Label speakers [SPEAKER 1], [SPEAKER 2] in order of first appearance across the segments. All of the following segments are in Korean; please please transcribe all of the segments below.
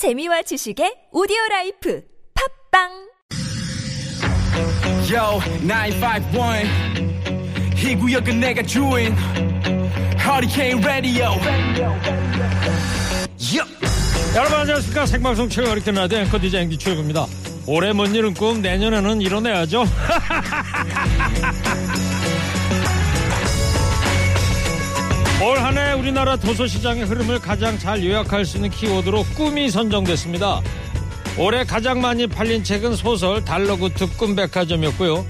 [SPEAKER 1] 재미와 지식의 오디오 라이프 팝빵
[SPEAKER 2] Yo, 951. 이 구역은 내가 주인. Hurricane Radio. Yup.
[SPEAKER 3] 여러분 안녕하십니까 생방송 최고 어리킨 라디오 앵커 디자 앵디 최고입니다 올해 못 이룬 꿈 내년에는 이뤄내야죠 올 한 해 우리나라 도서시장의 흐름을 가장 잘 요약할 수 있는 키워드로 꿈이 선정됐습니다. 올해 가장 많이 팔린 책은 소설 달러구트 꿈백화점이었고요.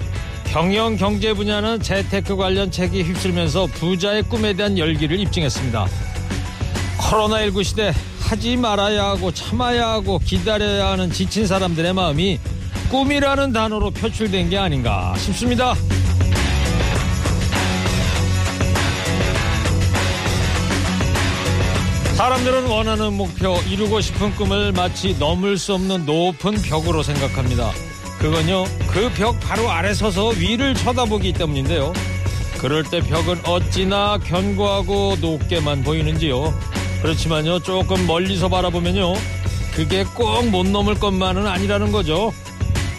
[SPEAKER 3] 경영 경제 분야는 재테크 관련 책이 휩쓸면서 부자의 꿈에 대한 열기를 입증했습니다. 코로나19 시대 하지 말아야 하고 참아야 하고 기다려야 하는 지친 사람들의 마음이 꿈이라는 단어로 표출된 게 아닌가 싶습니다. 사람들은 원하는 목표, 이루고 싶은 꿈을 마치 넘을 수 없는 높은 벽으로 생각합니다. 그건요, 그 벽 바로 아래 서서 위를 쳐다보기 때문인데요. 그럴 때 벽은 어찌나 견고하고 높게만 보이는지요. 그렇지만요, 조금 멀리서 바라보면요, 그게 꼭 못 넘을 것만은 아니라는 거죠.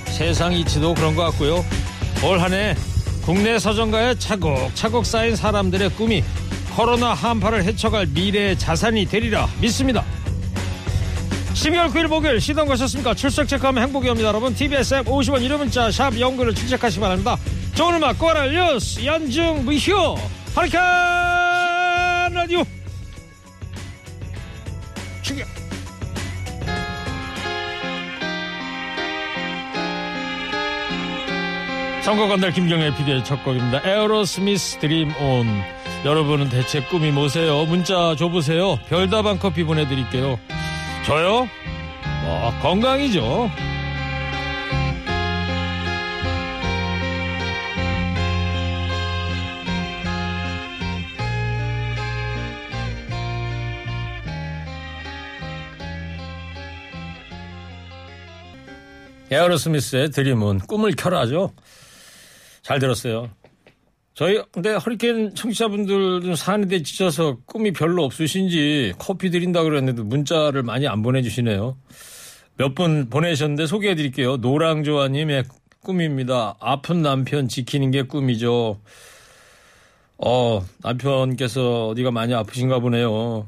[SPEAKER 3] 세상 이치도 그런 것 같고요. 올 한 해 국내 서점가에 차곡차곡 쌓인 사람들의 꿈이 코로나 한파를 헤쳐갈 미래의 자산이 되리라 믿습니다. 12월 9일 목요일 시동 거셨습니까? 출석 체크하면 행복이 옵니다. 여러분 TBS 앱 50원 이름 문자 샵 연구를 출첵하시기 바랍니다. 좋은 음악 꼬라 뉴스 연중 무휴 하리칸 라디오 충격 선거 건달 김경애 PD의 첫 곡입니다. 에어로스미스 드림 온. 여러분은 대체 꿈이 뭐세요? 문자 줘보세요. 별다방 커피 보내드릴게요. 저요? 뭐 건강이죠. 에어로스미스의 드림은 꿈을 켜라죠. 잘 들었어요. 저희 근데 허리케인 청취자분들 좀 사는데 지쳐서 꿈이 별로 없으신지 커피 드린다 그랬는데 문자를 많이 안 보내주시네요. 몇 분 보내셨는데 소개해 드릴게요. 노랑조아님의 꿈입니다. 아픈 남편 지키는 게 꿈이죠. 어, 남편께서 어디가 많이 아프신가 보네요.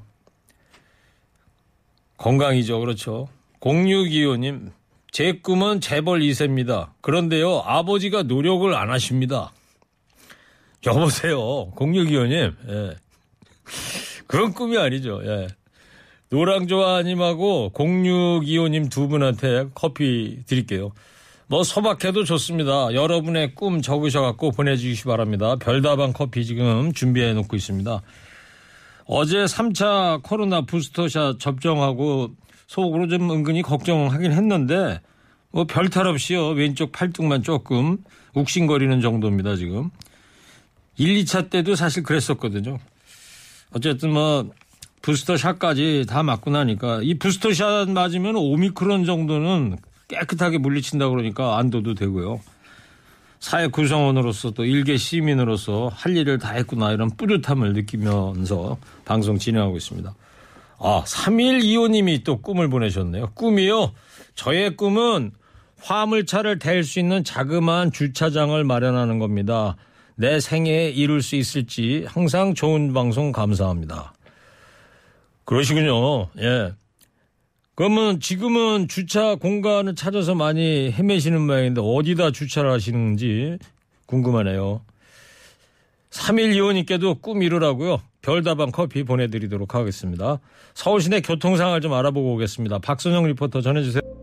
[SPEAKER 3] 건강이죠. 그렇죠. 0625님, 제 꿈은 재벌 2세입니다. 그런데요, 아버지가 노력을 안 하십니다. 여보세요. 0625님. 예. 그런 꿈이 아니죠. 예. 노랑조아님하고 0625님 두 분한테 커피 드릴게요. 뭐 소박해도 좋습니다. 여러분의 꿈 적으셔갖고 보내주시기 바랍니다. 별다방 커피 지금 준비해 놓고 있습니다. 어제 3차 코로나 부스터샷 접종하고 속으로 좀 은근히 걱정하긴 했는데 뭐 별 탈 없이요. 왼쪽 팔뚝만 조금 욱신거리는 정도입니다, 지금. 1, 2차 때도 사실 그랬었거든요. 어쨌든 뭐 부스터샷까지 다 맞고 나니까 이 부스터샷 맞으면 오미크론 정도는 깨끗하게 물리친다 그러니까 안도도 되고요. 사회 구성원으로서 또 일개 시민으로서 할 일을 다 했구나 이런 뿌듯함을 느끼면서 방송 진행하고 있습니다. 아, 3125님이 또 꿈을 보내셨네요. 꿈이요. 저의 꿈은 화물차를 댈 수 있는 자그마한 주차장을 마련하는 겁니다. 내 생애에 이룰 수 있을지 항상 좋은 방송 감사합니다. 그러시군요. 예. 그러면 지금은 주차 공간을 찾아서 많이 헤매시는 모양인데 어디다 주차를 하시는지 궁금하네요. 3125님께도 꿈 이루라고요. 별다방 커피 보내드리도록 하겠습니다. 서울 시내 교통 상황을 좀 알아보고 오겠습니다. 박선영 리포터 전해주세요.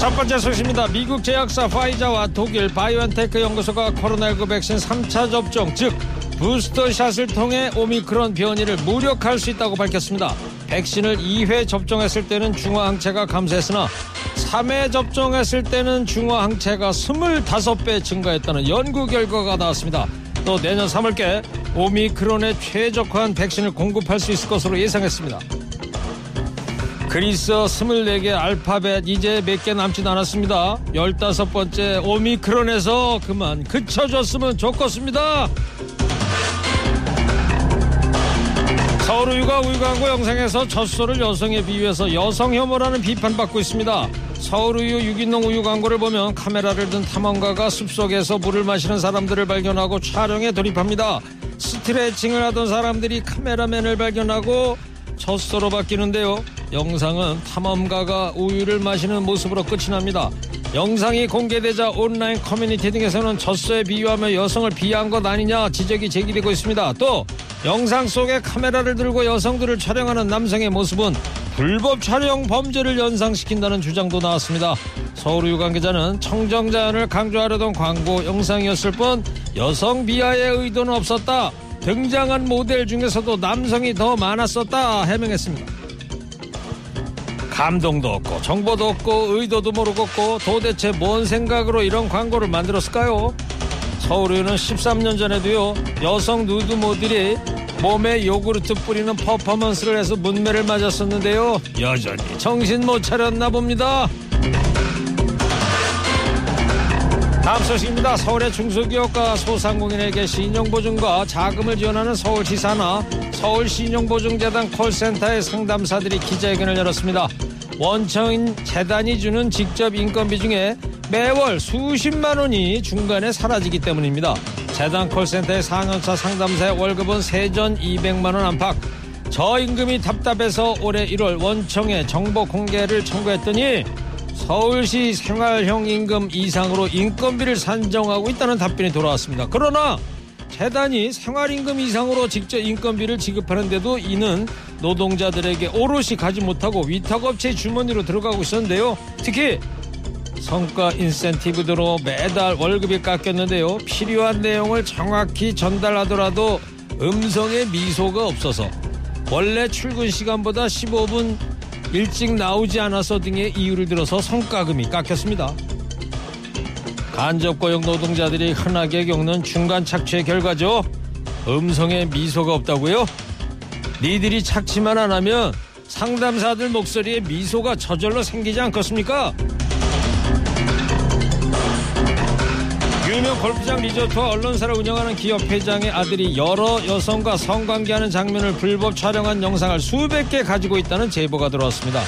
[SPEAKER 3] 첫 번째 소식입니다. 미국 제약사 화이자와 독일 바이오엔테크 연구소가 코로나19 백신 3차 접종, 즉 부스터샷을 통해 오미크론 변이를 무력화할 수 있다고 밝혔습니다. 백신을 2회 접종했을 때는 중화항체가 감소했으나 3회 접종했을 때는 중화항체가 25배 증가했다는 연구 결과가 나왔습니다. 또 내년 3월께 오미크론에 최적화한 백신을 공급할 수 있을 것으로 예상했습니다. 그리스 24개 알파벳 이제 몇 개 남진 않았습니다. 15번째 오미크론에서 그만 그쳐줬으면 좋겠습니다. 서울 우유가 우유광고 영상에서 젖소를 여성에 비유해서 여성 혐오라는 비판받고 있습니다. 서울우유 유기농 우유 광고를 보면 카메라를 든 탐험가가 숲속에서 물을 마시는 사람들을 발견하고 촬영에 돌입합니다. 스트레칭을 하던 사람들이 카메라맨을 발견하고 젖소로 바뀌는데요. 영상은 탐험가가 우유를 마시는 모습으로 끝이 납니다. 영상이 공개되자 온라인 커뮤니티 등에서는 젖소에 비유하며 여성을 비하한 것 아니냐 지적이 제기되고 있습니다. 또 영상 속에 카메라를 들고 여성들을 촬영하는 남성의 모습은 불법 촬영 범죄를 연상시킨다는 주장도 나왔습니다. 서울우유 관계자는 청정자연을 강조하려던 광고 영상이었을 뿐 여성 비하의 의도는 없었다. 등장한 모델 중에서도 남성이 더 많았었다 해명했습니다. 감동도 없고 정보도 없고 의도도 모르겠고 도대체 뭔 생각으로 이런 광고를 만들었을까요? 서울의는 13년 전에도요 여성 누드 모델이 몸에 요구르트 뿌리는 퍼포먼스를 해서 문매를 맞았었는데요 여전히 정신 못 차렸나 봅니다 다음 소식입니다. 서울의 중소기업과 소상공인에게 신용보증과 자금을 지원하는 서울시사나 서울신용보증재단 콜센터의 상담사들이 기자회견을 열었습니다. 원청인 재단이 주는 직접 인건비 중에 매월 수십만 원이 중간에 사라지기 때문입니다. 재단 콜센터의 4년차 상담사의 월급은 세전 200만 원 안팎. 저임금이 답답해서 올해 1월 원청에 정보 공개를 청구했더니 서울시 생활형 임금 이상으로 인건비를 산정하고 있다는 답변이 돌아왔습니다. 그러나 재단이 생활임금 이상으로 직접 인건비를 지급하는데도 이는 노동자들에게 오롯이 가지 못하고 위탁업체 주머니로 들어가고 있었는데요. 특히 성과 인센티브대로 매달 월급이 깎였는데요. 필요한 내용을 정확히 전달하더라도 음성에 미소가 없어서 원래 출근 시간보다 15분 일찍 나오지 않아서 등의 이유를 들어서 성과금이 깎였습니다. 간접고용 노동자들이 흔하게 겪는 중간 착취의 결과죠. 음성에 미소가 없다고요? 니들이 착취만 안 하면 상담사들 목소리에 미소가 저절로 생기지 않겠습니까? 유명 골프장 리조트와 언론사를 운영하는 기업 회장의 아들이 여러 여성과 성관계하는 장면을 불법 촬영한 영상을 수백 개 가지고 있다는 제보가 들어왔습니다.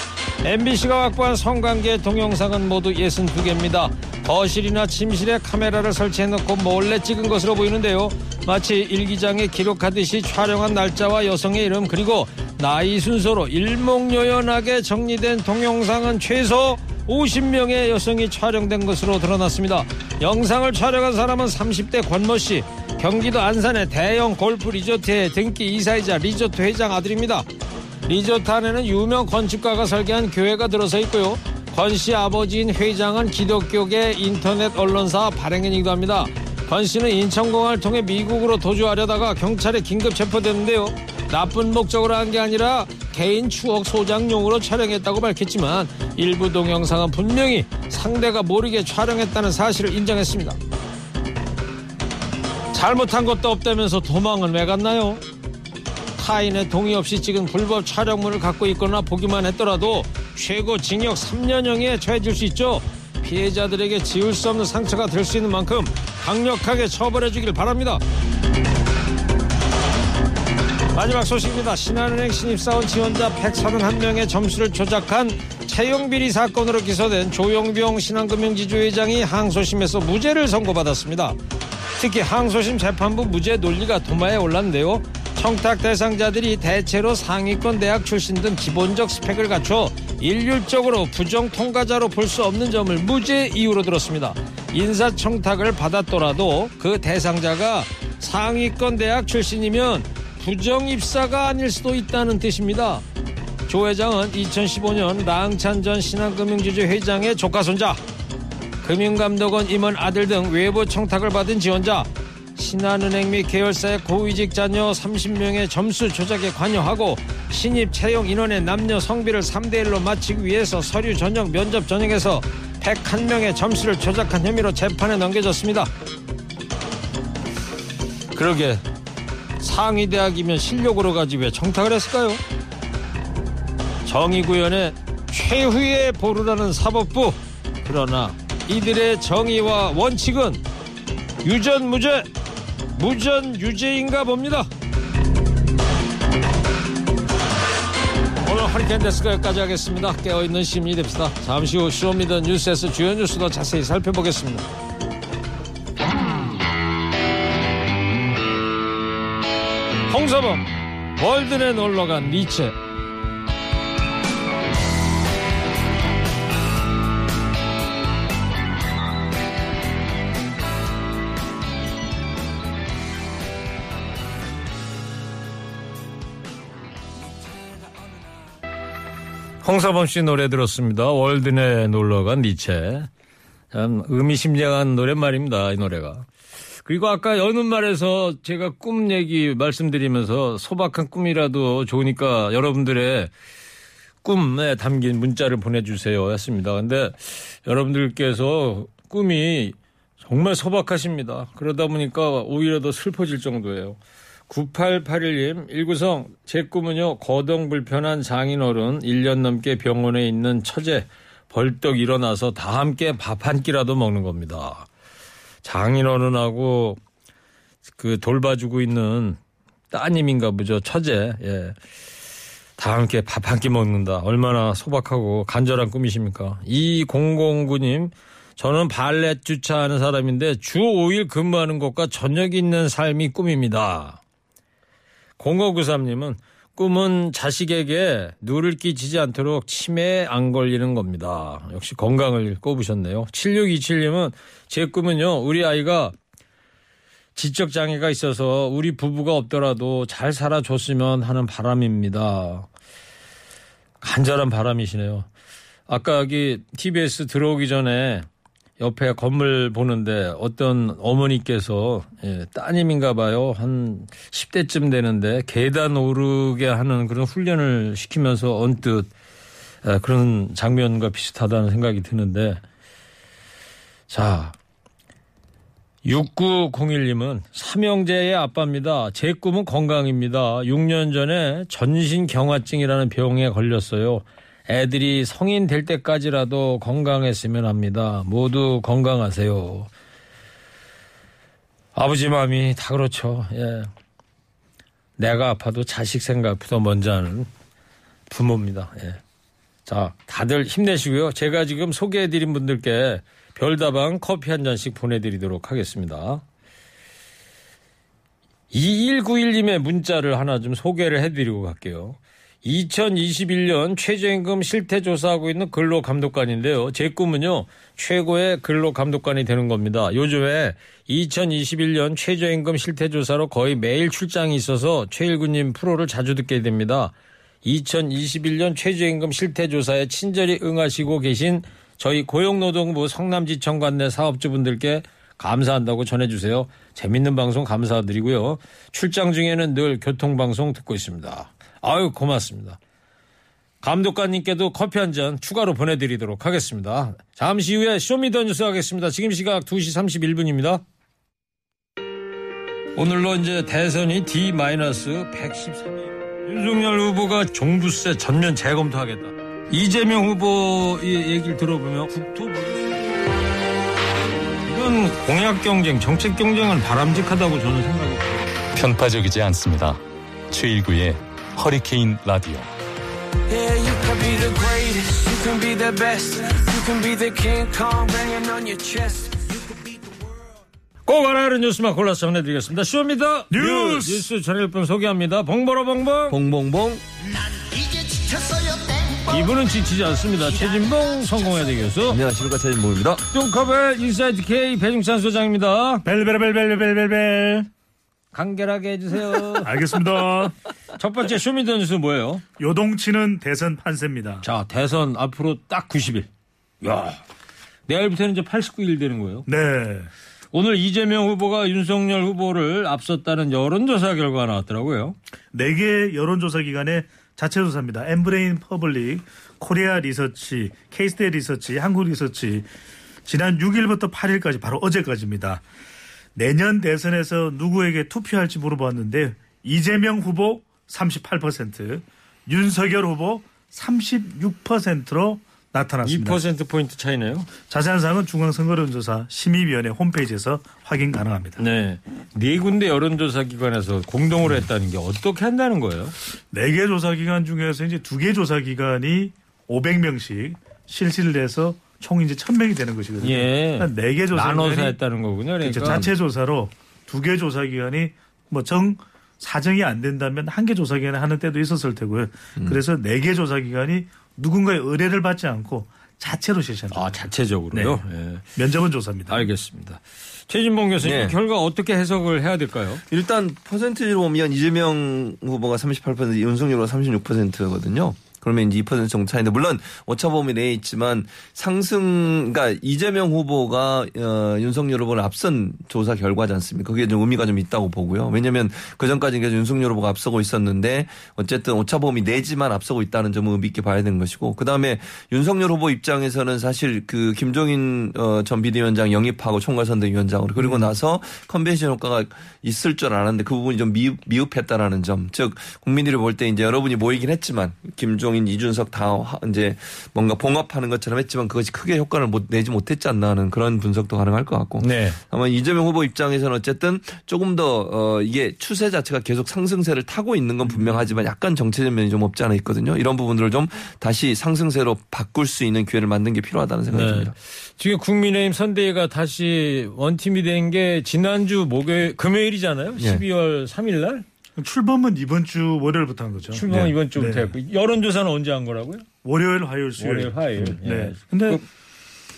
[SPEAKER 3] MBC가 확보한 성관계 동영상은 모두 62개입니다. 거실이나 침실에 카메라를 설치해놓고 몰래 찍은 것으로 보이는데요. 마치 일기장에 기록하듯이 촬영한 날짜와 여성의 이름 그리고 나이 순서로 일목요연하게 정리된 동영상은 최소 50명의 여성이 촬영된 것으로 드러났습니다. 영상을 촬영한 사람은 30대 권모 씨, 경기도 안산의 대형 골프 리조트의 등기 이사이자 리조트 회장 아들입니다. 리조트 안에는 유명 건축가가 설계한 교회가 들어서 있고요. 권 씨 아버지인 회장은 기독교계 인터넷 언론사 발행인이기도 합니다. 권 씨는 인천공항을 통해 미국으로 도주하려다가 경찰에 긴급 체포됐는데요. 나쁜 목적으로 한 게 아니라 개인 추억 소장용으로 촬영했다고 밝혔지만 일부 동영상은 분명히 상대가 모르게 촬영했다는 사실을 인정했습니다. 잘못한 것도 없다면서 도망은 왜 갔나요? 타인의 동의 없이 찍은 불법 촬영물을 갖고 있거나 보기만 했더라도 최고 징역 3년형에 처해질 수 있죠. 피해자들에게 지울 수 없는 상처가 될 수 있는 만큼 강력하게 처벌해 주길 바랍니다. 마지막 소식입니다. 신한은행 신입사원 지원자 131명의 점수를 조작한 채용비리 사건으로 기소된 조용병 신한금융지주 회장이 항소심에서 무죄를 선고받았습니다. 특히 항소심 재판부 무죄 논리가 도마에 올랐는데요. 청탁 대상자들이 대체로 상위권 대학 출신 등 기본적 스펙을 갖춰 일률적으로 부정 통과자로 볼 수 없는 점을 무죄 이유로 들었습니다. 인사 청탁을 받았더라도 그 대상자가 상위권 대학 출신이면 부정 입사가 아닐 수도 있다는 뜻입니다. 조 회장은 2015년 랑찬 전 신한금융지주 회장의 조카 손자, 금융감독원 임원 아들 등 외부 청탁을 받은 지원자 신한은행 및 계열사의 고위직 자녀 30명의 점수 조작에 관여하고 신입 채용 인원의 남녀 성비를 3대 1로 맞추기 위해서 서류 전형 면접 전형에서 101명의 점수를 조작한 혐의로 재판에 넘겨졌습니다. 그러게 상위 대학이면 실력으로 가지 왜 청탁을 했을까요? 정의구현의 최후의 보루라는 사법부. 그러나 이들의 정의와 원칙은 유전무죄 무전유죄인가 봅니다. 오늘 허리케인 데스크 여기까지 하겠습니다. 깨어있는 시민이 됩시다. 잠시 후 Show me the 뉴스에서 주요 뉴스도 자세히 살펴보겠습니다 홍서범 월드에 놀러간 니체 홍서범 씨 노래 들었습니다. 월드에 놀러간 니체. 참 의미심장한 노랫말입니다. 이 노래가. 그리고 아까 여는 말에서 제가 꿈 얘기 말씀드리면서 소박한 꿈이라도 좋으니까 여러분들의 꿈에 담긴 문자를 보내주세요 했습니다. 근데 여러분들께서 꿈이 정말 소박하십니다. 그러다 보니까 오히려 더 슬퍼질 정도예요. 9881님, 일구성, 제 꿈은요, 거동 불편한 장인어른 1년 넘게 병원에 있는 처제, 벌떡 일어나서 다 함께 밥 한 끼라도 먹는 겁니다. 장인어른하고 그 돌봐주고 있는 따님인가 보죠. 처제. 예. 다 함께 밥 한 끼 먹는다. 얼마나 소박하고 간절한 꿈이십니까? 2009님, 저는 발렛 주차하는 사람인데 주 5일 근무하는 것과 저녁 있는 삶이 꿈입니다. 0593님은 꿈은 자식에게 누를 끼치지 않도록 치매에 안 걸리는 겁니다. 역시 건강을 꼽으셨네요. 7627님은 제 꿈은요, 우리 아이가 지적 장애가 있어서 우리 부부가 없더라도 잘 살아줬으면 하는 바람입니다. 간절한 바람이시네요. 아까 여기 TBS 들어오기 전에 옆에 건물 보는데 어떤 어머니께서 예, 따님인가 봐요. 한 10대쯤 되는데 계단 오르게 하는 그런 훈련을 시키면서 언뜻 예, 그런 장면과 비슷하다는 생각이 드는데 자 6901님은 삼형제의 아빠입니다. 제 꿈은 건강입니다. 6년 전에 전신 경화증이라는 병에 걸렸어요. 애들이 성인 될 때까지라도 건강했으면 합니다. 모두 건강하세요. 아버지 마음이 다 그렇죠. 예. 내가 아파도 자식 생각보다 먼저 하는 부모입니다. 예. 자, 다들 힘내시고요. 제가 지금 소개해드린 분들께 별다방 커피 한 잔씩 보내드리도록 하겠습니다. 2191님의 문자를 하나 좀 소개를 해드리고 갈게요. 2021년 최저임금 실태 조사하고 있는 근로감독관인데요. 제 꿈은요, 최고의 근로감독관이 되는 겁니다. 요즘에 2021년 최저임금 실태 조사로 거의 매일 출장이 있어서 최일구님 프로를 자주 듣게 됩니다. 2021년 최저임금 실태 조사에 친절히 응하시고 계신 저희 고용노동부 성남지청 관내 사업주분들께 감사한다고 전해주세요. 재밌는 방송 감사드리고요. 출장 중에는 늘 교통방송 듣고 있습니다. 아유, 고맙습니다. 감독관님께도 커피 한 잔 추가로 보내드리도록 하겠습니다. 잠시 후에 쇼미더뉴스 하겠습니다. 지금 시각 2시 31분입니다. 오늘로 이제 대선이 D-113일. 윤석열 후보가 종부세 전면 재검토하겠다. 이재명 후보의 얘기를 들어보면 국토부 이건 공약 경쟁, 정책 경쟁은 바람직하다고 저는 생각해요.
[SPEAKER 4] 편파적이지 않습니다. 최일구의 허리케인 라디오.
[SPEAKER 3] 꼭 알아야 하는 뉴스만 골라서 전해드리겠습니다. Show me the
[SPEAKER 5] 뉴스.
[SPEAKER 3] 뉴스 전해줄 분 소개합니다. 봉보라 봉봉.
[SPEAKER 5] 봉봉봉
[SPEAKER 3] 이분은 지치지 않습니다. 최진봉 성공회대 교수.
[SPEAKER 5] 안녕하십니까 최진봉입니다
[SPEAKER 3] 뚱커벨 인사이트 K 배종찬 소장입니다.
[SPEAKER 5] 벨벨벨벨벨벨벨
[SPEAKER 3] 간결하게 해주세요.
[SPEAKER 5] 알겠습니다
[SPEAKER 3] 첫 번째 Show me the 뉴스 뭐예요?
[SPEAKER 5] 요동치는 대선 판세입니다
[SPEAKER 3] 자, 대선 앞으로 딱 90일. 야 내일부터는 이제 89일 되는 거예요.
[SPEAKER 5] 네
[SPEAKER 3] 오늘 이재명 후보가 윤석열 후보를 앞섰다는 여론조사 결과가 나왔더라고요.
[SPEAKER 5] 네개 여론조사 기관의 자체 조사입니다. 엠브레인 퍼블릭, 코리아 리서치, 케이스탯 리서치, 한국 리서치 지난 6일부터 8일까지 바로 어제까지입니다. 내년 대선에서 누구에게 투표할지 물어봤는데 이재명 후보 38%, 윤석열 후보 36%로 나타났습니다.
[SPEAKER 3] 2%포인트 차이네요.
[SPEAKER 5] 자세한 사항은 중앙선거론조사 심의위원회 홈페이지에서 확인 가능합니다.
[SPEAKER 3] 네. 네 군데 여론조사 기관에서 공동으로 했다는 게 어떻게 한다는 거예요?
[SPEAKER 5] 네 개 조사 기관 중에서 이제 두 개 조사 기관이 500명씩 실시를 해서 총 이제 1000명이 되는 것이거든요.
[SPEAKER 3] 예.
[SPEAKER 5] 네개 조사
[SPEAKER 3] 나눠서 했다는 거군요. 그러니까
[SPEAKER 5] 그렇죠. 자체 조사로 두 개 조사 기관이 뭐 정 사정이 안 된다면 한 개 조사 기관에 하는 때도 있었을 테고요.
[SPEAKER 3] 음.
[SPEAKER 5] 그래서 네 개 조사 기관이 누군가의 의뢰를 받지 않고 자체로 실시한다.
[SPEAKER 3] 아 자체적으로요. 예.
[SPEAKER 5] 면접은 조사입니다.
[SPEAKER 3] 알겠습니다. 최진봉 교수님
[SPEAKER 6] 네.
[SPEAKER 3] 결과 어떻게 해석을 해야 될까요?
[SPEAKER 6] 일단 퍼센트로 보면 이재명 후보가 38%, 윤석열 후보가 36%거든요. 그러면 이제 2% 정도 차이인데 물론 오차범위 내에 있지만 상승 그러니까 이재명 후보가 어, 윤석열 후보를 앞선 조사 결과지 않습니까? 그게 좀 의미가 좀 있다고 보고요. 왜냐하면 그 전까지 계속 윤석열 후보가 앞서고 있었는데 어쨌든 오차범위 내지만 앞서고 있다는 점을 의미 있게 봐야 되는 것이고 그 다음에 윤석열 후보 입장에서는 사실 그 김종인 어, 전 비대위원장 영입하고 총괄선대위원장으로 그리고 나서 컨벤션 효과가 있을 줄 알았는데 그 부분이 좀 미흡, 미흡했다라는 점. 즉 국민들이 볼 때 이제 여러분이 모이긴 했지만 김종 인, 이준석 다 하- 이제 뭔가 봉합하는 것처럼 했지만 그것이 크게 효과를 못 내지 못했지 않나 하는 그런 분석도 가능할 것 같고.
[SPEAKER 3] 네.
[SPEAKER 6] 아마 이재명 후보 입장에서는 어쨌든 조금 더 어, 이게 추세 자체가 계속 상승세를 타고 있는 건 분명하지만 약간 정체적 면이 좀 없지 않아 있거든요. 이런 부분들을 좀 다시 상승세로 바꿀 수 있는 기회를 만든 게 필요하다는 생각이
[SPEAKER 3] 네.
[SPEAKER 6] 듭니다.
[SPEAKER 3] 지금 국민의힘 선대위가 다시 원팀이 된 게 지난주 목요일 금요일이잖아요.
[SPEAKER 6] 예.
[SPEAKER 3] 12월 3일 날
[SPEAKER 5] 출범은 이번 주 월요일부터 한 거죠.
[SPEAKER 3] 출범
[SPEAKER 6] 네.
[SPEAKER 3] 이번 주부터
[SPEAKER 5] 네.
[SPEAKER 3] 했고 여론조사는 언제 한 거라고요?
[SPEAKER 5] 월요일, 화요일, 수요일.
[SPEAKER 3] 월요일, 화요일.
[SPEAKER 5] 네.
[SPEAKER 3] 예.
[SPEAKER 5] 근데
[SPEAKER 3] 그-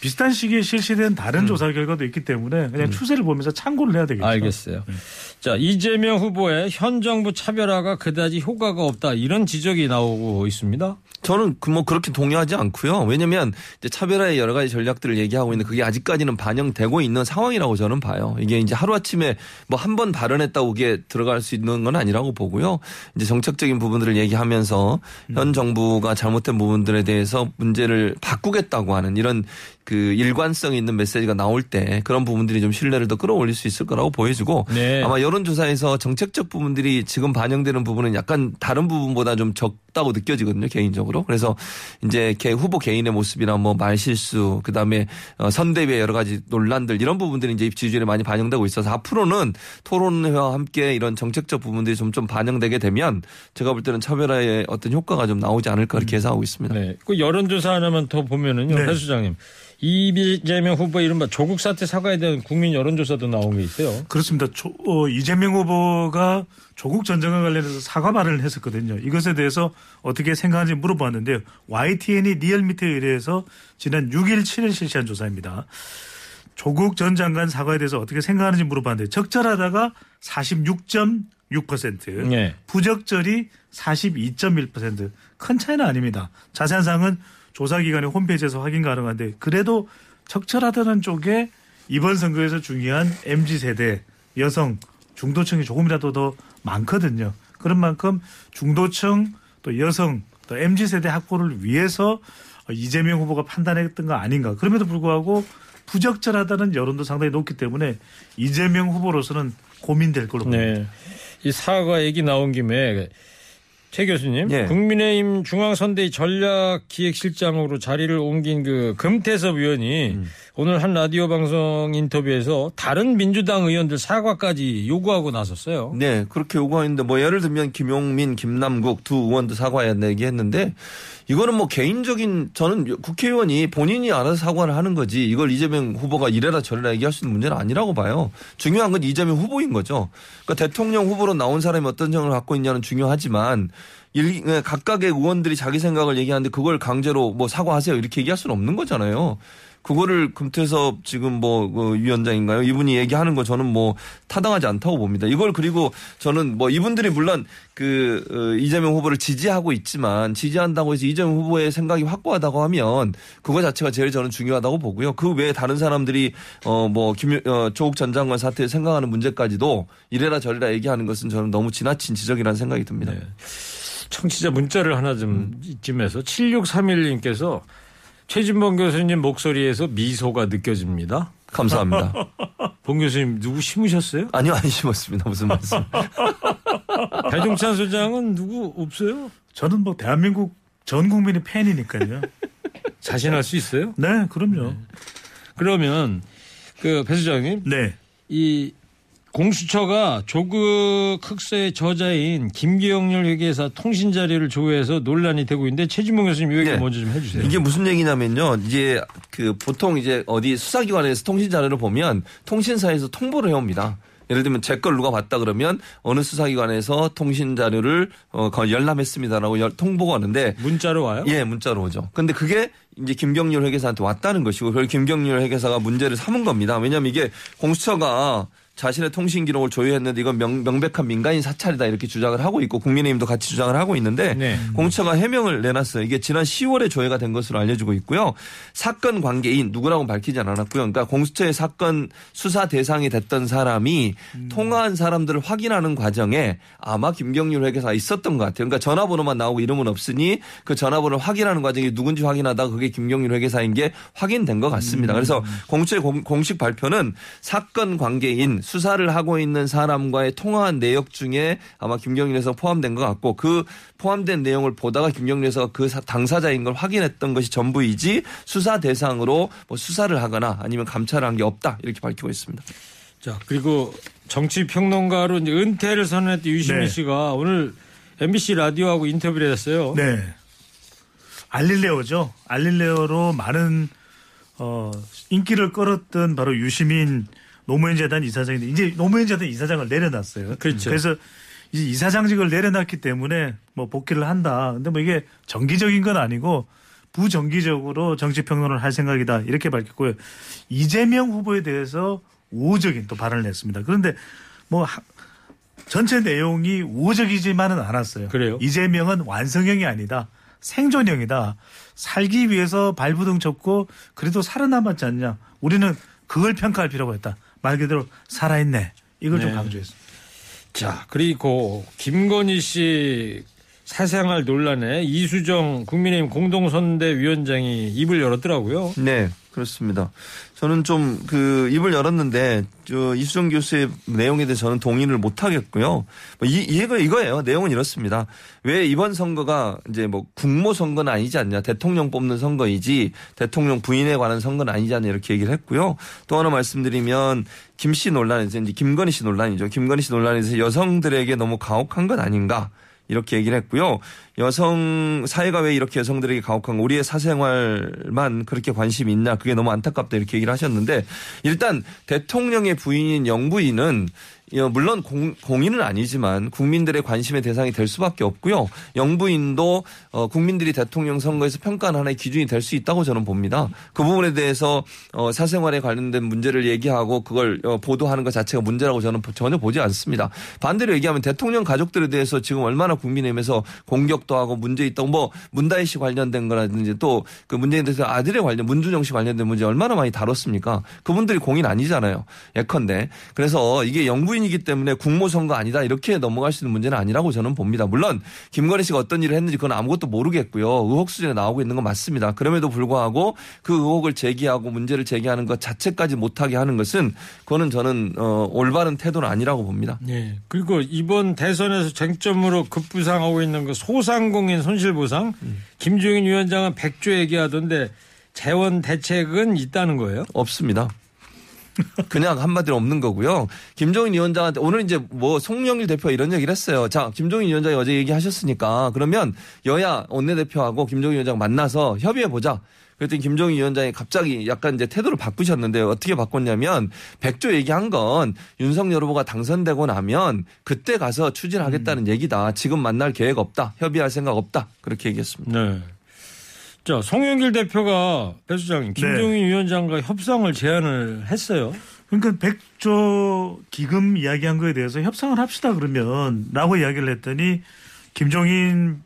[SPEAKER 5] 비슷한 시기에 실시된 다른 조사 결과도 있기 때문에 그냥 추세를 보면서 참고를 해야 되겠죠.
[SPEAKER 3] 알겠어요. 자, 이재명 후보의 현 정부 차별화가 그다지 효과가 없다 이런 지적이 나오고 있습니다.
[SPEAKER 6] 저는 그 뭐 그렇게 동의하지 않고요. 왜냐하면 이제 차별화의 여러 가지 전략들을 얘기하고 있는데 그게 아직까지는 반영되고 있는 상황이라고 저는 봐요. 이게 이제 하루 아침에 뭐 한 번 발언했다고 그게 들어갈 수 있는 건 아니라고 보고요. 이제 정책적인 부분들을 얘기하면서 현 정부가 잘못된 부분들에 대해서 문제를 바꾸겠다고 하는 이런 그 일관성 있는 메시지가 나올 때 그런 부분들이 좀 신뢰를 더 끌어올릴 수 있을 거라고 보여지고
[SPEAKER 3] 네.
[SPEAKER 6] 아마 여 론조사에서 정책적 부분들이 지금 반영되는 부분은 약간 다른 부분보다 좀 적다고 느껴지거든요 개인적으로 그래서 이제 개 후보 개인의 모습이나 뭐 말실수 그 다음에 어, 선대위의 여러 가지 논란들 이런 부분들이 이제 지지율에 많이 반영되고 있어서 앞으로는 토론회와 함께 이런 정책적 부분들이 좀 좀 반영되게 되면 제가 볼 때는 차별화의 어떤 효과가 좀 나오지 않을까 그렇게 예상하고 있습니다.
[SPEAKER 3] 네. 그 여론조사 하나만 더 보면은요.
[SPEAKER 5] 네.
[SPEAKER 3] 배 수장님. 이재명 후보 이른바 조국 사태 사과에 대한 국민 여론조사도 나온 게 있어요.
[SPEAKER 5] 그렇습니다. 조- 어, 이재명 후보가 조국 전쟁과 관련해서 사과 발언을 했었거든요. 이것에 대해서 어떻게 생각하는지 물어봤는데요. YTN이 리얼미터에 의뢰해서 지난 6일, 7일 실시한 조사입니다. 조국 전 장관 사과에 대해서 어떻게 생각하는지 물어봤는데 적절하다가 46.6%,
[SPEAKER 3] 네.
[SPEAKER 5] 부적절이 42.1%큰 차이는 아닙니다. 자세한 사항은 조사기관의 홈페이지에서 확인 가능한데 그래도 적절하다는 쪽에 이번 선거에서 중요한 MZ 세대 여성 중도층이 조금이라도 더 많거든요. 그런 만큼 중도층 또 여성 또 MZ 세대 확보를 위해서 이재명 후보가 판단했던 거 아닌가. 그럼에도 불구하고 부적절하다는 여론도 상당히 높기 때문에 이재명 후보로서는 고민될 걸로 봅니다.
[SPEAKER 3] 네. 이 사과 얘기 나온 김에 최 교수님,
[SPEAKER 6] 예.
[SPEAKER 3] 국민의힘 중앙선대위 전략기획실장으로 자리를 옮긴 그 금태섭 의원이 오늘 한 라디오 방송 인터뷰에서 다른 민주당 의원들 사과까지 요구하고 나섰어요.
[SPEAKER 6] 네, 그렇게 요구하는데 뭐 예를 들면 김용민, 김남국 두 의원도 사과해야 얘기했는데 이거는 뭐 개인적인 저는 국회의원이 본인이 알아서 사과를 하는 거지 이걸 이재명 후보가 이래라 저래라 얘기할 수 있는 문제는 아니라고 봐요. 중요한 건 이재명 후보인 거죠. 그러니까 대통령 후보로 나온 사람이 어떤 생각을 갖고 있냐는 중요하지만 일, 예, 각각의 의원들이 자기 생각을 얘기하는데 그걸 강제로 뭐 사과하세요 이렇게 얘기할 수는 없는 거잖아요. 그거를 금태섭 지금 뭐 그 위원장인가요? 이분이 얘기하는 거 저는 뭐 타당하지 않다고 봅니다. 이걸 그리고 저는 뭐 이분들이 물론 그 어, 이재명 후보를 지지하고 있지만 지지한다고 해서 이재명 후보의 생각이 확고하다고 하면 그거 자체가 제일 저는 중요하다고 보고요. 그 외에 다른 사람들이 어뭐 김 어, 조국 전 장관 사태 생각하는 문제까지도 이래라 저래라 얘기하는 것은 저는 너무 지나친 지적이라는 생각이 듭니다.
[SPEAKER 3] 네. 청취자 문자를 하나 좀 이쯤에서 7631님께서 최진범 교수님 목소리에서 미소가 느껴집니다.
[SPEAKER 6] 감사합니다.
[SPEAKER 3] 봉 교수님 누구 심으셨어요?
[SPEAKER 6] 아니요, 안 심었습니다. 무슨 말씀.
[SPEAKER 3] 배종찬 소장은 누구 없어요?
[SPEAKER 5] 저는 뭐 대한민국 전 국민의 팬이니까요.
[SPEAKER 3] 자신할 수 있어요?
[SPEAKER 5] 네, 그럼요.
[SPEAKER 3] 그러면 그 배 소장님
[SPEAKER 5] 네.
[SPEAKER 3] 이 공수처가 조국 흑서의 저자인 김기영렬 회계사 통신 자료를 조회해서 논란이 되고 있는데 최진봉 교수님 이 얘기
[SPEAKER 6] 네.
[SPEAKER 3] 먼저 좀 해주세요.
[SPEAKER 6] 이게 무슨 얘기냐면요. 이제 그 보통 이제 어디 수사기관에서 통신 자료를 보면 통신사에서 통보를 해옵니다. 예를 들면 제 걸 누가 봤다 그러면 어느 수사기관에서 통신 자료를 어, 거- 열람했습니다라고 열- 통보가 왔는데
[SPEAKER 3] 문자로 와요?
[SPEAKER 6] 예, 문자로 오죠. 근데 그게 이제 김경률 회계사한테 왔다는 것이고 그걸 김경률 회계사가 문제를 삼은 겁니다. 왜냐하면 이게 공수처가 자신의 통신 기록을 조회했는데 이건 명, 명백한 민간인 사찰이다 이렇게 주장을 하고 있고 국민의힘도 같이 주장을 하고 있는데
[SPEAKER 3] 네.
[SPEAKER 6] 공수처가 해명을 내놨어요. 이게 지난 10월에 조회가 된 것으로 알려지고 있고요. 사건 관계인 누구라고 밝히지 않았고요. 그러니까 공수처의 사건 수사 대상이 됐던 사람이 통화한 사람들을 확인하는 과정에 아마 김경률 회계사가 있었던 것 같아요. 그러니까 전화번호만 나오고 이름은 없으니 그 전화번호를 확인하는 과정이 누군지 확인하다가 그게 김경률 회계사인 게 확인된 것 같습니다. 그래서 공수처의 공- 공식 발표는 사건 관계인 수사를 하고 있는 사람과의 통화한 내역 중에 아마 김경률 회사가 포함된 것 같고 그 포함된 내용을 보다가 김경률 회사가 그 사- 당사자인 걸 확인했던 것이 전부이지 수사 대상으로 뭐 수사를 하거나 아니면 감찰을 한 게 없다 이렇게 밝히고 있습니다.
[SPEAKER 3] 자 그리고 정치 평론가로 이제 은퇴를 선언했던 유시민
[SPEAKER 5] 네.
[SPEAKER 3] 씨가 오늘 MBC 라디오하고 인터뷰를 했어요.
[SPEAKER 5] 네. 알릴레오죠. 알릴레오로 많은 어, 인기를 끌었던 바로 유시민 노무현 재단 이사장인데 이제 노무현 재단 이사장을 내려놨어요.
[SPEAKER 3] 그렇죠.
[SPEAKER 5] 그래서 이제 이사장직을 내려놨기 때문에 뭐 복귀를 한다. 근데 뭐 이게 정기적인 건 아니고 부정기적으로 정치 평론을 할 생각이다. 이렇게 밝혔고요. 이재명 후보에 대해서 우호적인 또 발언을 냈습니다. 그런데 뭐 하- 전체 내용이 우호적이지만은 않았어요.
[SPEAKER 3] 그래요?
[SPEAKER 5] 이재명은 완성형이 아니다. 생존형이다. 살기 위해서 발부둥 쳤고 그래도 살아남았지 않냐. 우리는 그걸 평가할 필요가 있다. 말 그대로 살아있네. 이걸 좀
[SPEAKER 3] 네.
[SPEAKER 5] 강조했습니다.
[SPEAKER 3] 자 그리고 김건희 씨 사생활 논란에 이수정 국민의힘 공동선대위원장이 입을 열었더라고요.
[SPEAKER 6] 네, 그렇습니다. 저는 좀 그 입을 열었는데 저 이수정 교수의 내용에 대해 저는 동의를 못 하겠고요. 뭐 이, 이거 이거예요. 내용은 이렇습니다. 왜 이번 선거가 이제 뭐 국모 선거는 아니지 않냐, 대통령 뽑는 선거이지 대통령 부인에 관한 선거는 아니지 않냐 이렇게 얘기를 했고요. 또 하나 말씀드리면 김 씨 논란에서 이제 김건희 씨 논란이죠. 김건희 씨 논란에서 여성들에게 너무 가혹한 것 아닌가. 이렇게 얘기를 했고요. 여성 사회가 왜 이렇게 여성들에게 가혹한 거 우리의 사생활만 그렇게 관심이 있나 그게 너무 안타깝다 이렇게 얘기를 하셨는데 일단 대통령의 부인인 영부인은 어, 물론 공, 공인은 아니지만 국민들의 관심의 대상이 될 수밖에 없고요. 영부인도 어, 국민들이 대통령 선거에서 평가하는 하나의 기준이 될 수 있다고 저는 봅니다. 그 부분에 대해서 어, 사생활에 관련된 문제를 얘기하고 그걸 어, 보도하는 것 자체가 문제라고 저는 전혀 보지 않습니다. 반대로 얘기하면 대통령 가족들에 대해서 지금 얼마나 국민의힘에서 공격도 하고 문제 있다고 뭐 문다희 씨 관련된 거라든지 또 그 문재인 대통령 아들에 관련 문준영 씨 관련된 문제 얼마나 많이 다뤘습니까? 그분들이 공인 아니잖아요. 예컨대. 그래서 이게 영부인 이기 때문에 국모선거 아니다 이렇게 넘어갈 수 있는 문제는 아니라고 저는 봅니다. 물론 김건희 씨가 어떤 일을 했는지 그건 아무것도 모르겠고요. 의혹 수준에 나오고 있는 건 맞습니다. 그럼에도 불구하고 그 의혹을 제기하고 문제를 제기하는 것 자체까지 못하게 하는 것은 그거는 저는 어, 올바른 태도는 아니라고 봅니다.
[SPEAKER 3] 네. 그리고 이번 대선에서 쟁점으로 급부상하고 있는 그 소상공인 손실보상 김종인 위원장은 100조 얘기하던데 재원 대책은 있다는 거예요?
[SPEAKER 6] 없습니다. 그냥 한마디로 없는 거고요. 김종인 위원장한테 오늘 이제 뭐 송영길 대표 이런 얘기를 했어요. 자, 김종인 위원장이 어제 얘기하셨으니까 그러면 여야 원내대표하고 김종인 위원장 만나서 협의해 보자. 그랬더니 김종인 위원장이 갑자기 약간 이제 태도를 바꾸셨는데 어떻게 바꿨냐면 100조 얘기한 건 윤석열 후보가 당선되고 나면 그때 가서 추진하겠다는 얘기다. 지금 만날 계획 없다. 협의할 생각 없다. 그렇게 얘기했습니다.
[SPEAKER 3] 네. 자, 송영길 대표가 배 수장님, 김종인 위원장과 협상을 제안을 했어요.
[SPEAKER 5] 그러니까 백조 기금 이야기한 거에 대해서 협상을 합시다 그러면 라고 이야기를 했더니 김종인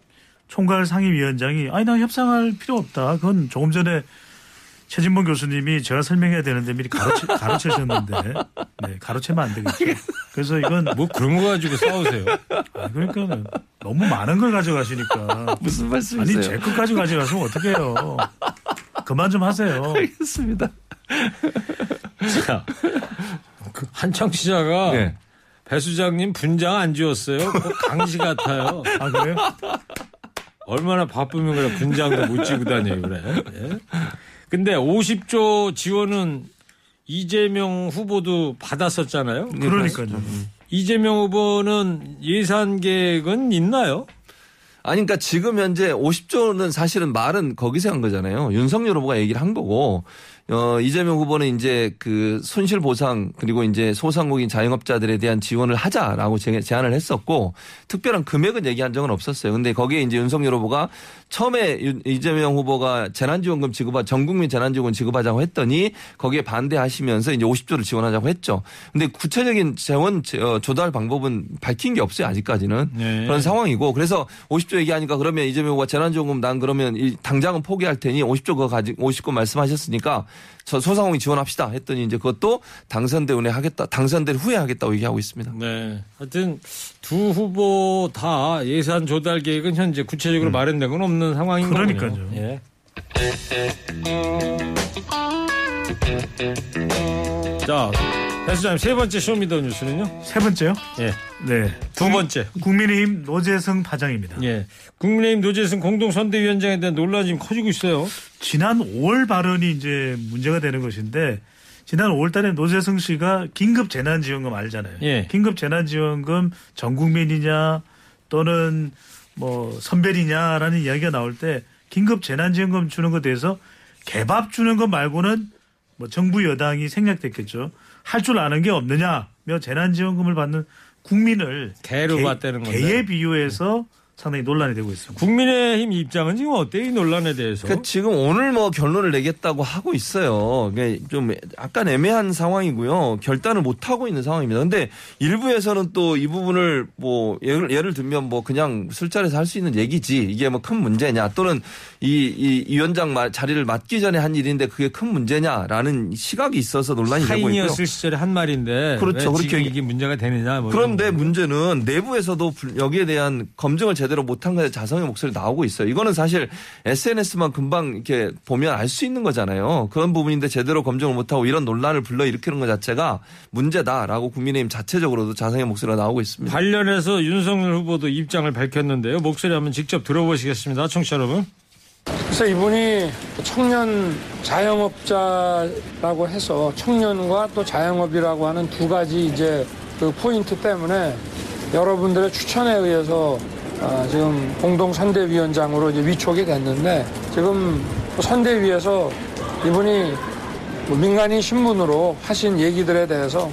[SPEAKER 5] 총괄 상임위원장이 아니 나 협상할 필요 없다. 그건 조금 전에 최진봉 교수님이 제가 설명해야 되는데 미리 가르치, 가르치셨는데 네, 가르치면 안 되겠죠. 그래서 이건
[SPEAKER 3] 뭐 그런 거 가지고 싸우세요.
[SPEAKER 5] 아, 그러니까 너무 많은 걸 가져가시니까
[SPEAKER 6] 무슨
[SPEAKER 5] 아니
[SPEAKER 6] 말씀이세요?
[SPEAKER 5] 제 것까지 가져가시면 어떡해요. 그만 좀 하세요.
[SPEAKER 6] 알겠습니다.
[SPEAKER 3] 자, 그 한창 시자가
[SPEAKER 6] 네.
[SPEAKER 3] 배 수장님 분장 안 지웠어요? 꼭 강시 같아요.
[SPEAKER 5] 아 그래요?
[SPEAKER 3] 얼마나 바쁘면 그래 분장도 못 지고 다녀요 그래. 예. 근데 50조 지원은 이재명 후보도 받았었잖아요.
[SPEAKER 5] 그러니까요.
[SPEAKER 3] 이재명 후보는 예산 계획은 있나요?
[SPEAKER 6] 아니, 그러니까 지금 현재 50조는 사실은 말은 거기서 한 거잖아요. 윤석열 후보가 얘기를 한 거고, 어, 이재명 후보는 이제 그 손실 보상 그리고 이제 소상공인 자영업자들에 대한 지원을 하자라고 제- 제안을 했었고, 특별한 금액은 얘기한 적은 없었어요. 근데 거기에 이제 윤석열 후보가 처음에 윤- 이재명 후보가 재난지원금 지급하, 전 국민 재난지원금 지급하자고 했더니 거기에 반대하시면서 이제 50조를 지원하자고 했죠. 근데 구체적인 재원 어, 조달 방법은 밝힌 게 없어요. 아직까지는.
[SPEAKER 3] 네.
[SPEAKER 6] 그런 상황이고 그래서 50조 얘기하니까 그러면 이재명 후보가 재난지원금 난 그러면 이 당장은 포기할 테니 50조 그거 가지고 50조 말씀하셨으니까 저 소상공인 지원합시다 했더니 이제 그것도 당선된 후에 하겠다 당선된 후에 하겠다고 얘기하고 있습니다.
[SPEAKER 3] 네. 하여튼 두 후보 다 예산 조달 계획은 현재 구체적으로 마련된 건 없는 상황인 거군요.
[SPEAKER 5] 그러니까요.
[SPEAKER 3] 예. 자, 배 소장님 세 번째 쇼미더 뉴스는요?
[SPEAKER 5] 세 번째요?
[SPEAKER 3] 예.
[SPEAKER 5] 네.
[SPEAKER 3] 두 번째.
[SPEAKER 5] 국민의힘 노재승 파장입니다.
[SPEAKER 3] 예. 국민의힘 노재승 공동선대위원장에 대한 논란이 지금 커지고 있어요.
[SPEAKER 5] 지난 5월 발언이 이제 문제가 되는 것인데 지난 5월 달에 노재성 씨가 긴급 재난지원금 알잖아요.
[SPEAKER 3] 예.
[SPEAKER 5] 긴급 재난지원금 전 국민이냐 또는 뭐 선별이냐라는 이야기가 나올 때 긴급 재난지원금 주는 것에 대해서 개밥 주는 것 말고는 뭐 정부 여당이 생략됐겠죠. 할 줄 아는 게 없느냐며 재난지원금을 받는 국민을
[SPEAKER 3] 개로
[SPEAKER 5] 개-
[SPEAKER 3] 봤다는 건데.
[SPEAKER 5] 개에 비유해서 상당히 논란이 되고 있습니다.
[SPEAKER 3] 국민의힘 입장은 지금 어때요? 이 논란에 대해서.
[SPEAKER 6] 그러니까 지금 오늘 뭐 결론을 내겠다고 하고 있어요. 좀 약간 애매한 상황이고요. 결단을 못 하고 있는 상황입니다. 근데 일부에서는 또 이 부분을 뭐 예를, 예를 들면 뭐 그냥 술자리에서 할 수 있는 얘기지 이게 뭐 큰 문제냐 또는 이, 이 위원장 말- 자리를 맡기 전에 한 일인데 그게 큰 문제냐라는 시각이 있어서 논란이 되고 있고요.
[SPEAKER 3] 타인이었을 시절에 한 말인데
[SPEAKER 6] 그렇죠.
[SPEAKER 3] 왜
[SPEAKER 6] 그렇게
[SPEAKER 3] 지금 이게 문제가 되느냐. 뭐
[SPEAKER 6] 그런데. 문제는 내부에서도 불- 여기에 대한 검증을 제대로 못한 것에 자성의 목소리 나오고 있어요. 이거는 사실 SNS만 금방 이렇게 보면 알 수 있는 거잖아요. 그런 부분인데 제대로 검증을 못하고 이런 논란을 불러일으키는 것 자체가 문제다라고 국민의힘 자체적으로도 자성의 목소리가 나오고 있습니다.
[SPEAKER 3] 관련해서 윤석열 후보도 입장을 밝혔는데요. 목소리 한번 직접 들어보시겠습니다. 청취자 여러분.
[SPEAKER 7] 그래서 이분이 청년 자영업자라고 해서 청년과 또 자영업이라고 하는 두 가지 이제 그 포인트 때문에 여러분들의 추천에 의해서 아, 지금 공동 선대위원장으로 이제 위촉이 됐는데 지금 선대위에서 이분이 뭐 민간인 신분으로 하신 얘기들에 대해서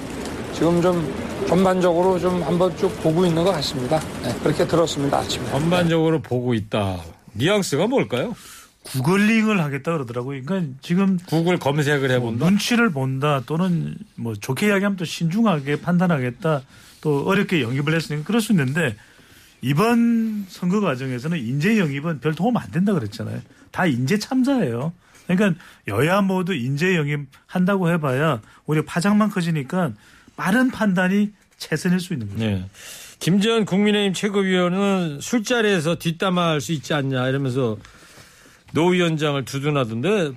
[SPEAKER 7] 지금 좀 전반적으로 좀 한번 쭉 보고 있는 것 같습니다. 네, 그렇게 들었습니다 아침에.
[SPEAKER 3] 전반적으로 보고 있다. 뉘앙스가 뭘까요?
[SPEAKER 5] 구글링을 하겠다 그러더라고요. 그러니까 지금
[SPEAKER 3] 구글 검색을
[SPEAKER 5] 뭐
[SPEAKER 3] 해본다.
[SPEAKER 5] 눈치를 본다 또는 뭐 좋게 이야기하면 또 신중하게 판단하겠다 또 어렵게 영입을 했으니까 그럴 수 있는데 이번 선거 과정에서는 인재 영입은 별 도움 안 된다 그랬잖아요. 다 인재 참자예요. 그러니까 여야 모두 인재 영입 한다고 해봐야 오히려 파장만 커지니까 빠른 판단이 최선일 수 있는 거죠.
[SPEAKER 3] 네. 김재현 국민의힘 최고위원은 술자리에서 뒷담화할 수 있지 않냐 이러면서 노 위원장을 두둔하던데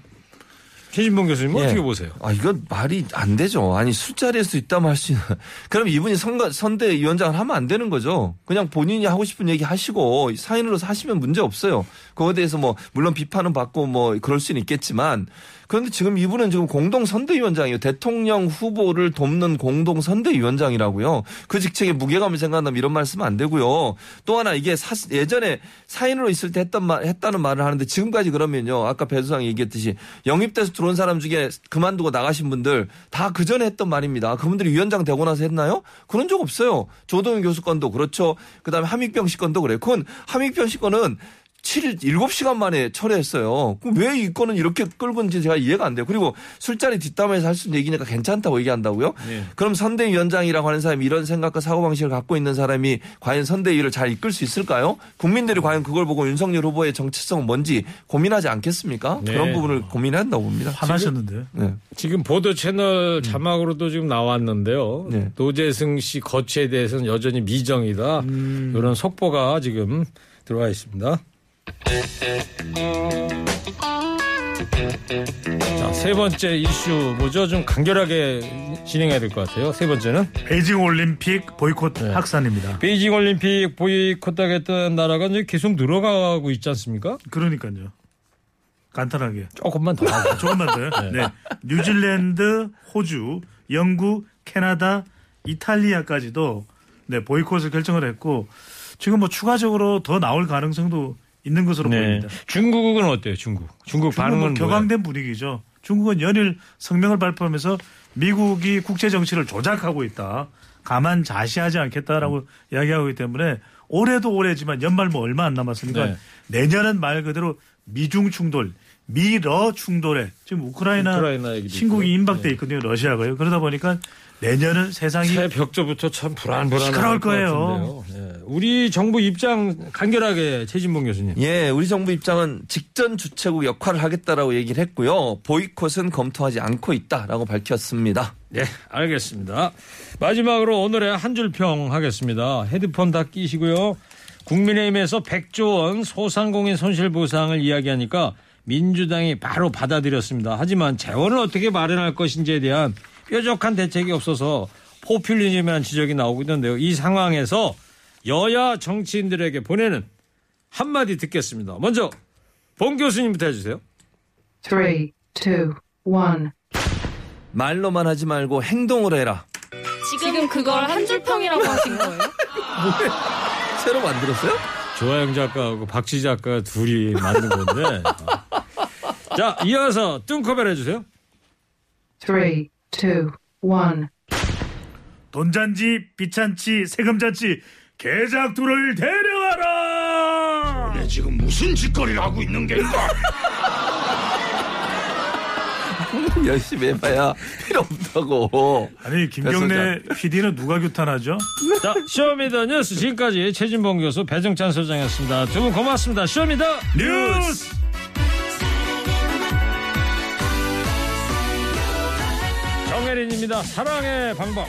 [SPEAKER 3] 최진봉 교수님
[SPEAKER 6] 예.
[SPEAKER 3] 어떻게 보세요?
[SPEAKER 6] 아, 이건 말이 안 되죠. 아니, 술자리에서 있다면 할 수 있는. 그럼 이분이 선거, 선대위원장을 하면 안 되는 거죠. 그냥 본인이 하고 싶은 얘기 하시고 사인으로서 하시면 문제 없어요. 그거에 대해서 뭐, 물론 비판은 받고 뭐, 그럴 수는 있겠지만 그런데 지금 이분은 지금 공동 선대위원장이에요. 대통령 후보를 돕는 공동 선대위원장이라고요. 그 직책에 무게감을 생각한다면 이런 말씀 안 되고요. 또 하나 이게 사- 예전에 사인으로 있을 때 했던 말, 했다는 말을 하는데 지금까지 그러면요. 아까 배수상이 얘기했듯이 영입돼서 들어온 사람 중에 그만두고 나가신 분들 다 그 전에 했던 말입니다. 그분들이 위원장 되고 나서 했나요? 그런 적 없어요. 조동현 교수 건도 그렇죠. 그 다음에 함익병 씨 건도 그래. 그건 함익병 씨 건은 7일 7시간 만에 철회했어요. 그럼 왜 이 건은 이렇게 끌고 있는지 제가 이해가 안 돼요. 그리고 술자리 뒷담화에서 할 수 있는 얘기니까 괜찮다고 얘기한다고요?
[SPEAKER 3] 네.
[SPEAKER 6] 그럼 선대위원장이라고 하는 사람이 이런 생각과 사고방식을 갖고 있는 사람이 과연 선대위를 잘 이끌 수 있을까요? 국민들이 과연 그걸 보고 윤석열 후보의 정체성은 뭔지 고민하지 않겠습니까?
[SPEAKER 3] 네.
[SPEAKER 6] 그런 부분을 고민해야 한다고 봅니다.
[SPEAKER 5] 화나셨는데.
[SPEAKER 6] 네.
[SPEAKER 3] 지금 보도 채널 자막으로도 지금 나왔는데요.
[SPEAKER 6] 네.
[SPEAKER 3] 노재승 씨 거취에 대해서는 여전히 미정이다. 이런 속보가 지금 들어와 있습니다. 자, 세 번째 이슈 뭐죠? 좀 간결하게 진행해야 될 것 같아요. 세 번째는
[SPEAKER 5] 베이징 올림픽 보이콧
[SPEAKER 3] 네.
[SPEAKER 5] 확산입니다.
[SPEAKER 3] 베이징 올림픽 보이콧하겠다는 나라가 이제 계속 늘어가고 있지 않습니까?
[SPEAKER 5] 그러니까요. 간단하게.
[SPEAKER 3] 조금만 더 하고.
[SPEAKER 5] 조금만 더요. 네. 뉴질랜드, 호주, 영국, 캐나다, 이탈리아까지도 네, 보이콧을 결정을 했고 지금 뭐 추가적으로 더 나올 가능성도 있는 것으로
[SPEAKER 3] 네.
[SPEAKER 5] 보입니다.
[SPEAKER 3] 중국은 어때요? 중국. 중국 반응은
[SPEAKER 5] 뭐? 격앙된 분위기죠. 중국은 연일 성명을 발표하면서 미국이 국제 정치를 조작하고 있다. 가만 자시하지 않겠다라고 이야기하고 있기 때문에 올해도 올해지만 연말 뭐 얼마 안 남았으니까
[SPEAKER 3] 네.
[SPEAKER 5] 내년은 말 그대로 미중 충돌, 미러 충돌에 지금 우크라이나,
[SPEAKER 3] 우크라이나
[SPEAKER 5] 신국이. 임박돼
[SPEAKER 3] 네.
[SPEAKER 5] 있거든요. 러시아가요. 그러다 보니까 내년은 세상이
[SPEAKER 3] 새 벽조부터 참 불안불안할
[SPEAKER 5] 시끄러울
[SPEAKER 3] 것
[SPEAKER 5] 거예요.
[SPEAKER 3] 예. 우리 정부 입장 간결하게 최진봉 교수님.
[SPEAKER 6] 예, 우리 정부 입장은 직전 주최국 역할을 하겠다라고 얘기를 했고요. 보이콧은 검토하지 않고 있다라고 밝혔습니다.
[SPEAKER 3] 네, 알겠습니다. 마지막으로 오늘의 한 줄 평 하겠습니다. 헤드폰 다 끼시고요. 국민의힘에서 100조 원 소상공인 손실보상을 이야기하니까 민주당이 바로 받아들였습니다. 하지만 재원을 어떻게 마련할 것인지에 대한 뾰족한 대책이 없어서 포퓰리즘이라는 지적이 나오고 있는데요. 이 상황에서 여야 정치인들에게 보내는 한마디 듣겠습니다. 먼저 봉 교수님부터 해주세요.
[SPEAKER 8] Three, two, one.
[SPEAKER 6] 말로만 하지 말고 행동을 해라.
[SPEAKER 9] 지금 그걸 한 줄 평이라고 하신 거예요?
[SPEAKER 6] 새로 만들었어요?
[SPEAKER 3] 조하영 작가하고 박지 작가 둘이 만든 건데. 자, 이어서 뚱커벨 해주세요.
[SPEAKER 8] Three, two, one.
[SPEAKER 5] 돈잔치, 비찬치, 세금잔치, 개작두를 데려와라.
[SPEAKER 10] 지금 무슨 짓거리를 하고 있는 겐가?
[SPEAKER 6] 열심히 해봐야 필요 없다고.
[SPEAKER 5] 아니 김경래 PD는 누가 규탄하죠?
[SPEAKER 3] 자, 쇼미더 뉴스 지금까지 최진봉 교수 배종찬 소장이었습니다. 두 분 고맙습니다. 쇼미더
[SPEAKER 5] 뉴스.
[SPEAKER 3] 정혜린입니다. 사랑의 방법.